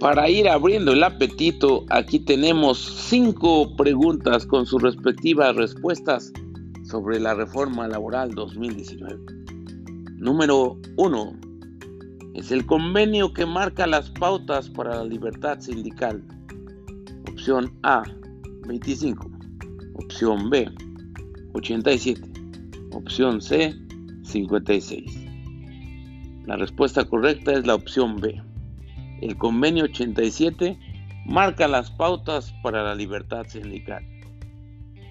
Para ir abriendo el apetito, aquí tenemos cinco preguntas con sus respectivas respuestas sobre la reforma laboral 2019. Número 1. Es el convenio que marca las pautas para la libertad sindical. Opción A, 25. Opción B, 87. Opción C, 56. La respuesta correcta es la opción B. El convenio 87 marca las pautas para la libertad sindical.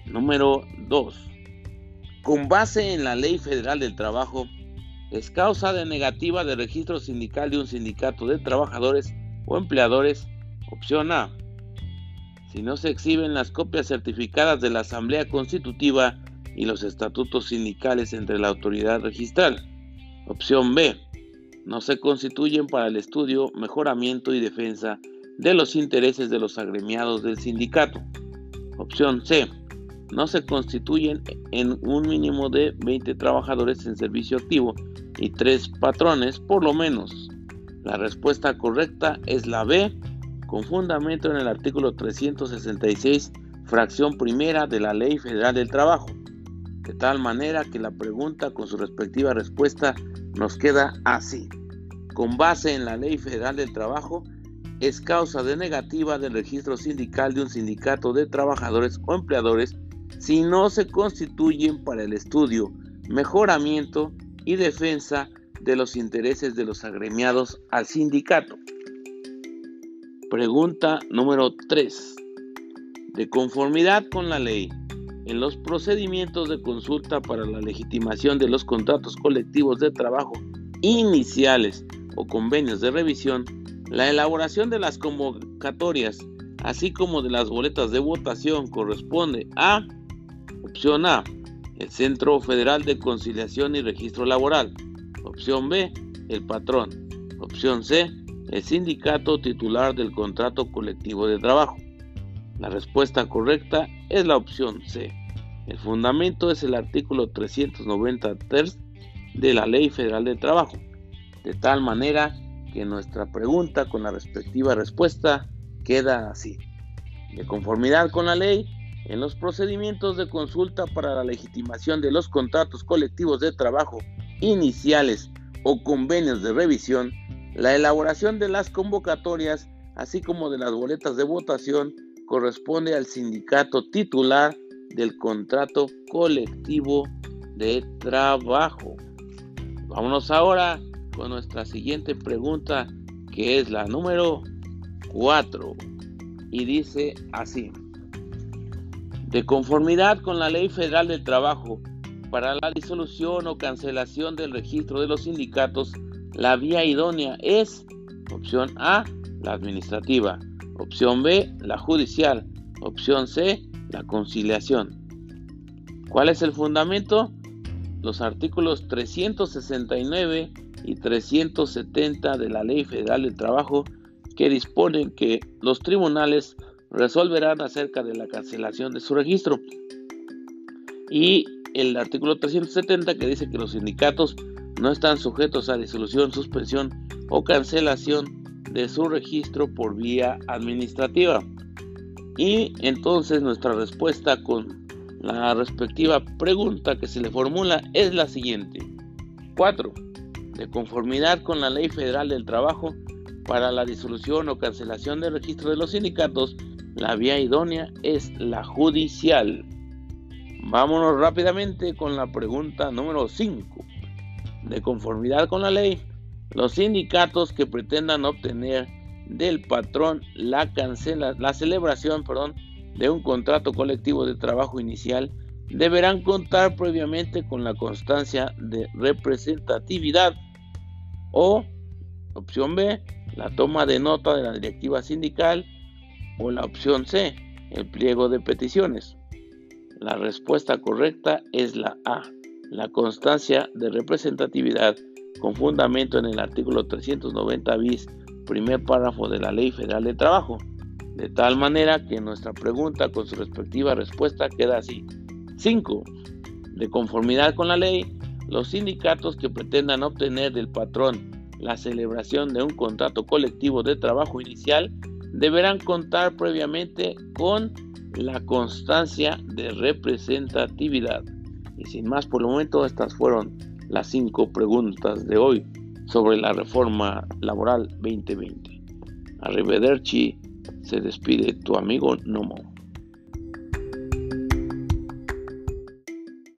Número 2. Con base en la Ley Federal del Trabajo, es causa de negativa de registro sindical de un sindicato de trabajadores o empleadores. Opción A. Si no se exhiben las copias certificadas de la Asamblea Constitutiva y los estatutos sindicales entre la autoridad registral. Opción B no se constituyen para el estudio, mejoramiento y defensa de los intereses de los agremiados del sindicato. Opción C. No se constituyen en un mínimo de 20 trabajadores en servicio activo y 3 patrones por lo menos. La respuesta correcta es la B, con fundamento en el artículo 366, fracción primera de la Ley Federal del Trabajo, de tal manera que la pregunta con su respectiva respuesta nos queda así. Con base en la Ley Federal del Trabajo, es causa de negativa del registro sindical de un sindicato de trabajadores o empleadores si no se constituyen para el estudio, mejoramiento y defensa de los intereses de los agremiados al sindicato. Pregunta número 3. De conformidad con la ley, en los procedimientos de consulta para la legitimación de los contratos colectivos de trabajo iniciales o convenios de revisión, la elaboración de las convocatorias, así como de las boletas de votación, corresponde a opción A, el Centro Federal de Conciliación y Registro Laboral, opción B, el patrón, opción C, el sindicato titular del contrato colectivo de trabajo. La respuesta correcta es la opción C. El fundamento es el artículo 393 de la Ley Federal del Trabajo, de tal manera que nuestra pregunta con la respectiva respuesta queda así. De conformidad con la ley, en los procedimientos de consulta para la legitimación de los contratos colectivos de trabajo iniciales o convenios de revisión, la elaboración de las convocatorias, así como de las boletas de votación, corresponde al sindicato titular del contrato colectivo de trabajo. Vámonos ahora con nuestra siguiente pregunta, que es la número 4. Y dice así. De conformidad con la Ley Federal del Trabajo, para la disolución o cancelación del registro de los sindicatos, la vía idónea es opción A, la administrativa, opción B, la judicial, opción C, la conciliación. ¿Cuál es el fundamento? Los artículos 369 y 370 de la Ley Federal del Trabajo que disponen que los tribunales resolverán acerca de la cancelación de su registro. Y el artículo 370 que dice que los sindicatos no están sujetos a disolución, suspensión o cancelación de su registro por vía administrativa. Y entonces nuestra respuesta con la respectiva pregunta que se le formula es la siguiente. 4 de conformidad con la Ley Federal del Trabajo para la disolución o cancelación del registro de los sindicatos, la vía idónea es la judicial. Vámonos rápidamente con la pregunta número 5. De conformidad con la ley, los sindicatos que pretendan obtener del patrón la, cancela, la celebración perdón, de un contrato colectivo de trabajo inicial deberán contar previamente con la constancia de representatividad o opción B, la toma de nota de la directiva sindical o la opción C, el pliego de peticiones. La respuesta correcta es la A, la constancia de representatividad con fundamento en el artículo 390 bis, primer párrafo de la Ley Federal de Trabajo, de tal manera que nuestra pregunta con su respectiva respuesta queda así. 5. De conformidad con la ley, los sindicatos que pretendan obtener del patrón la celebración de un contrato colectivo de trabajo inicial deberán contar previamente con la constancia de representatividad. Y sin más por el momento, estas fueron las cinco preguntas de hoy sobre la reforma laboral 2020. Arrivederci, se despide tu amigo Nomo.